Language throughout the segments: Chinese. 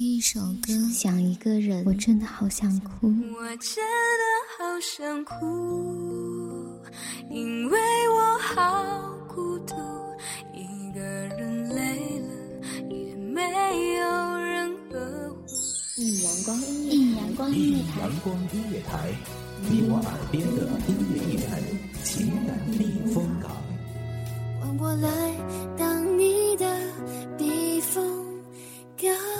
听一首歌，想一个人，我真的好想哭。我真的好想哭，因为我好孤独，一个人累了也没有人呵护。一阳光音乐，一阳光音乐台，阳光音乐台，你我耳边的音乐驿站，情感避风港。换我来当你的避风港。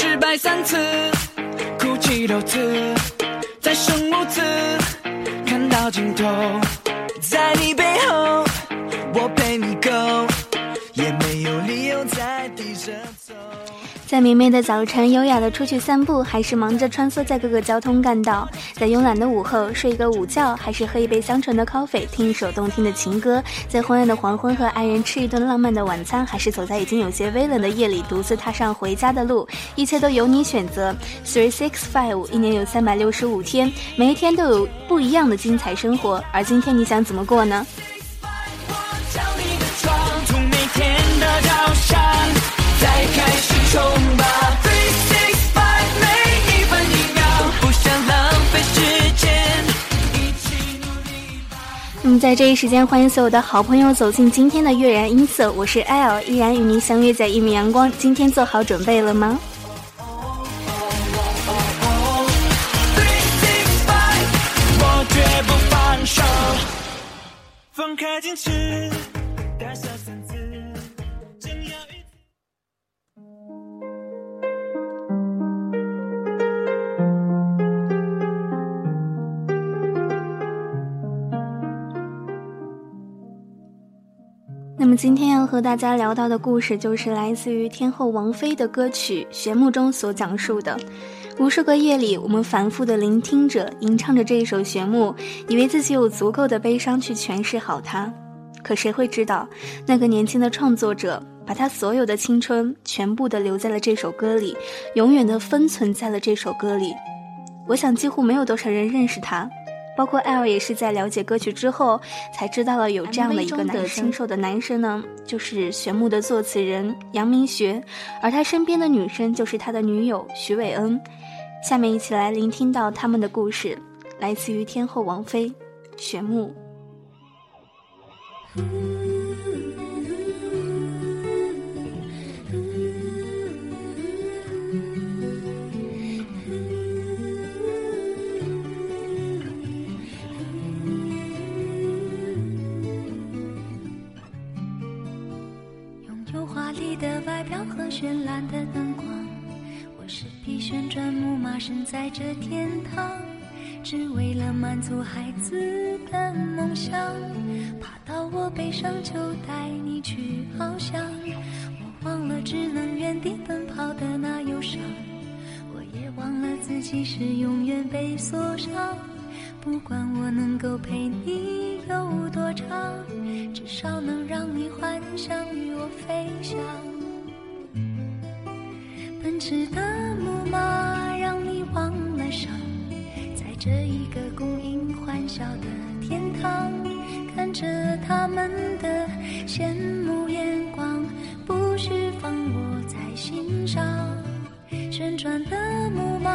失败三次，哭泣六次，再生五次，看到尽头，在你背明媚的早晨，优雅的出去散步，还是忙着穿梭在各个交通干道？在慵懒的午后，睡一个午觉，还是喝一杯香醇的 coffee，听一首动听的情歌？在昏暗的黄昏，和爱人吃一顿浪漫的晚餐，还是走在已经有些微冷的夜里，独自踏上回家的路？一切都由你选择。Three six five，一年有三百六十五天，每一天都有不一样的精彩生活。而今天你想怎么过呢？敲你的窗，从每天的早上再开始冲吧。Three six five，每一分一秒不想浪费时间，一起努力吧。那么在这一时间，欢迎所有的好朋友走进今天的悦然音色，我是 L，依然与您相约在一米阳光。今天做好准备了吗？Three six five，我绝不放手。放开矜持，那么今天要和大家聊到的故事，就是来自于天后王菲的歌曲《旋木》中所讲述的。无数个夜里，我们反复的聆听着、吟唱着这一首《旋木》，以为自己有足够的悲伤去诠释好它。可谁会知道，那个年轻的创作者，把他所有的青春全部的留在了这首歌里，永远的封存在了这首歌里。我想，几乎没有多少人认识他。包括 L 也是在了解歌曲之后，才知道了有这样的一个男生。瘦的男生呢，就是玄牧的作词人杨明学，而他身边的女生就是他的女友徐伟恩。下面一起来聆听到他们的故事，来自于天后王菲，玄木。有华丽的外表和绚烂的灯光，我是匹旋转木马，身在这天堂，只为了满足孩子的梦想。爬到我背上就带你去翱翔，我忘了只能原地奔跑的那忧伤，我也忘了自己是永远被锁上。不管我能够陪你有多长，至少能让你幻想与我飞翔。奔驰的木马让你忘了伤，在这一个供应欢笑的天堂，看着他们的羡慕眼光，不需放我在心上。旋转的木马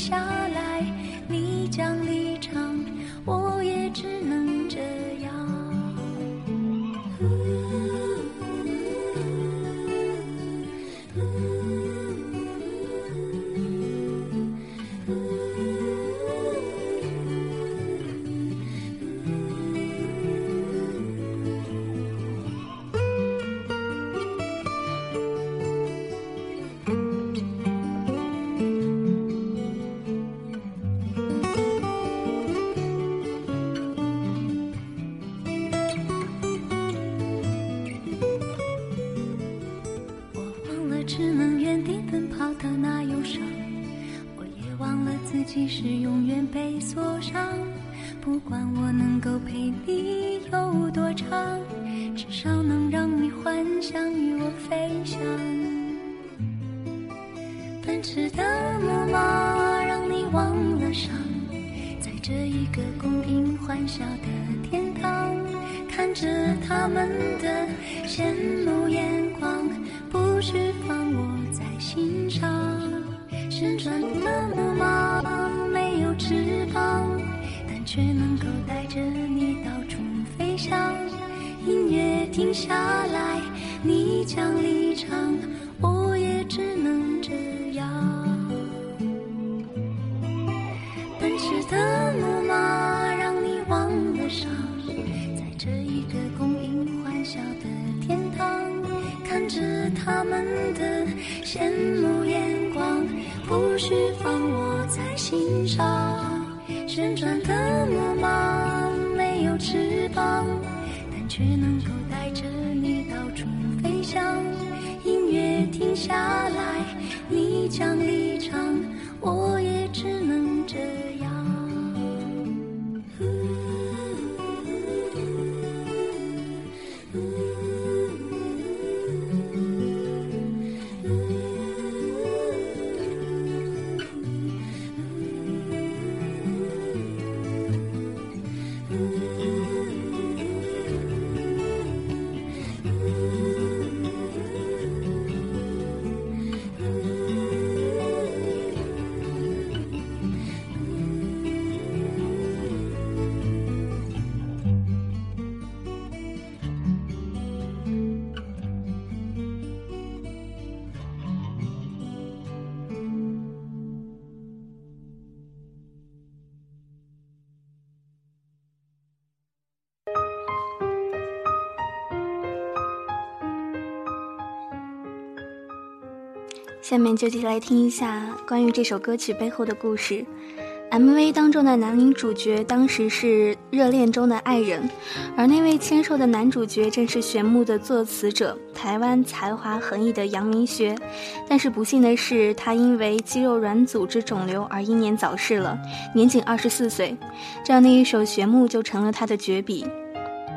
下能够陪你有多长，至少能让你幻想与我飞翔。奔驰的木马让你忘了伤，在这一个供应欢笑的天堂，看着他们的羡慕眼光，不需下来，你将离场，我也只能这样。奔驰的木马让你忘了伤，在这一个供应欢笑的天堂，看着他们的羡慕眼光，不需放我在心上。旋转的木马下来，你将离场，我也只能这样。下面就一起来听一下关于这首歌曲背后的故事。MV 当中的男女主角当时是热恋中的爱人，而那位签售的男主角正是玄木的作词者，台湾才华横溢的杨明学。但是不幸的是，他因为肌肉软组织肿瘤而英年早逝了，年仅二十四岁。这样的一首玄木就成了他的绝笔。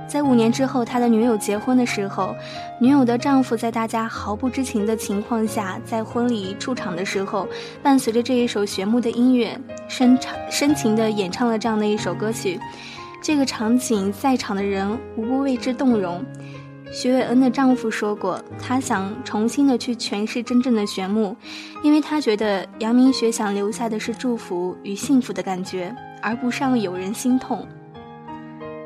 在五年之后，他的女友结婚的时候，女友的丈夫在大家毫不知情的情况下，在婚礼出场的时候，伴随着这一首玄木的音乐，深唱深情的演唱了这样的一首歌曲。这个场景，在场的人无不为之动容。徐伟恩的丈夫说过，他想重新的去诠释真正的玄木，因为他觉得杨明学想留下的是祝福与幸福的感觉，而不是让有人心痛。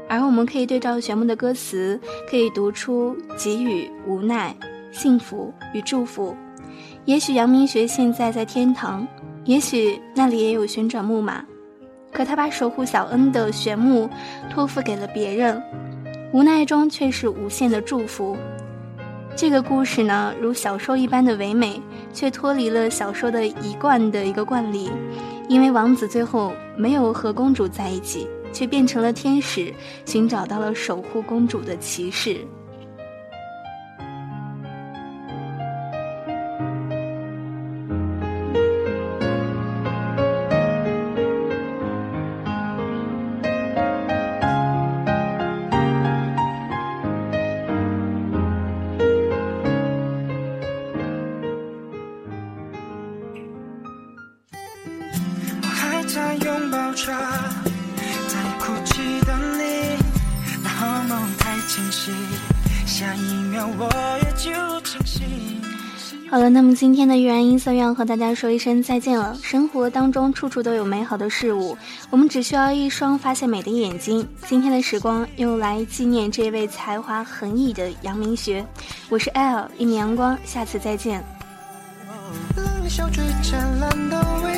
而我们可以对照玄木的歌词，可以读出给予、无奈、幸福与祝福。也许杨明学现在在天堂，也许那里也有旋转木马，可他把守护小恩的玄木托付给了别人，无奈中却是无限的祝福。这个故事呢，如小说一般的唯美，却脱离了小说的一贯的一个惯例，因为王子最后没有和公主在一起。却变成了天使，寻找到了守护公主的骑士。我还在拥抱着。好了，那么今天的玉然音色要和大家说一声再见了。生活当中处处都有美好的事物，我们只需要一双发现美的眼睛。今天的时光用来纪念这位才华横溢的杨明学。我是 L 一米阳光，下次再见。快